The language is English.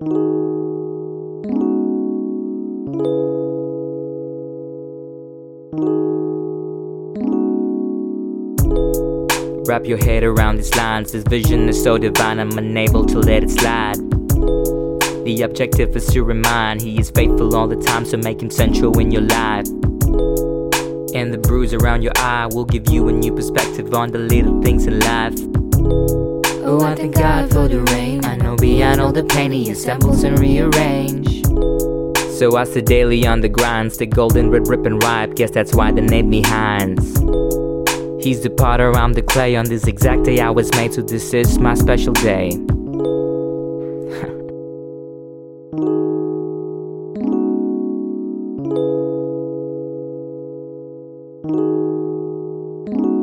Wrap your head around these lines. This vision is so divine, I'm unable to let it slide. The objective is to remind He is faithful all the time, so make Him central in your life. And the bruise around your eye will give you a new perspective on the little things in life. Oh, I thank God for the rain. I know beyond all the pain, He assembles and rearrange. So I sit daily on the grinds, the golden, red, rip, and ripe. Guess that's why they named me Heinz. He's the potter, I'm the clay. On this exact day I was made, so this is my special day. thank you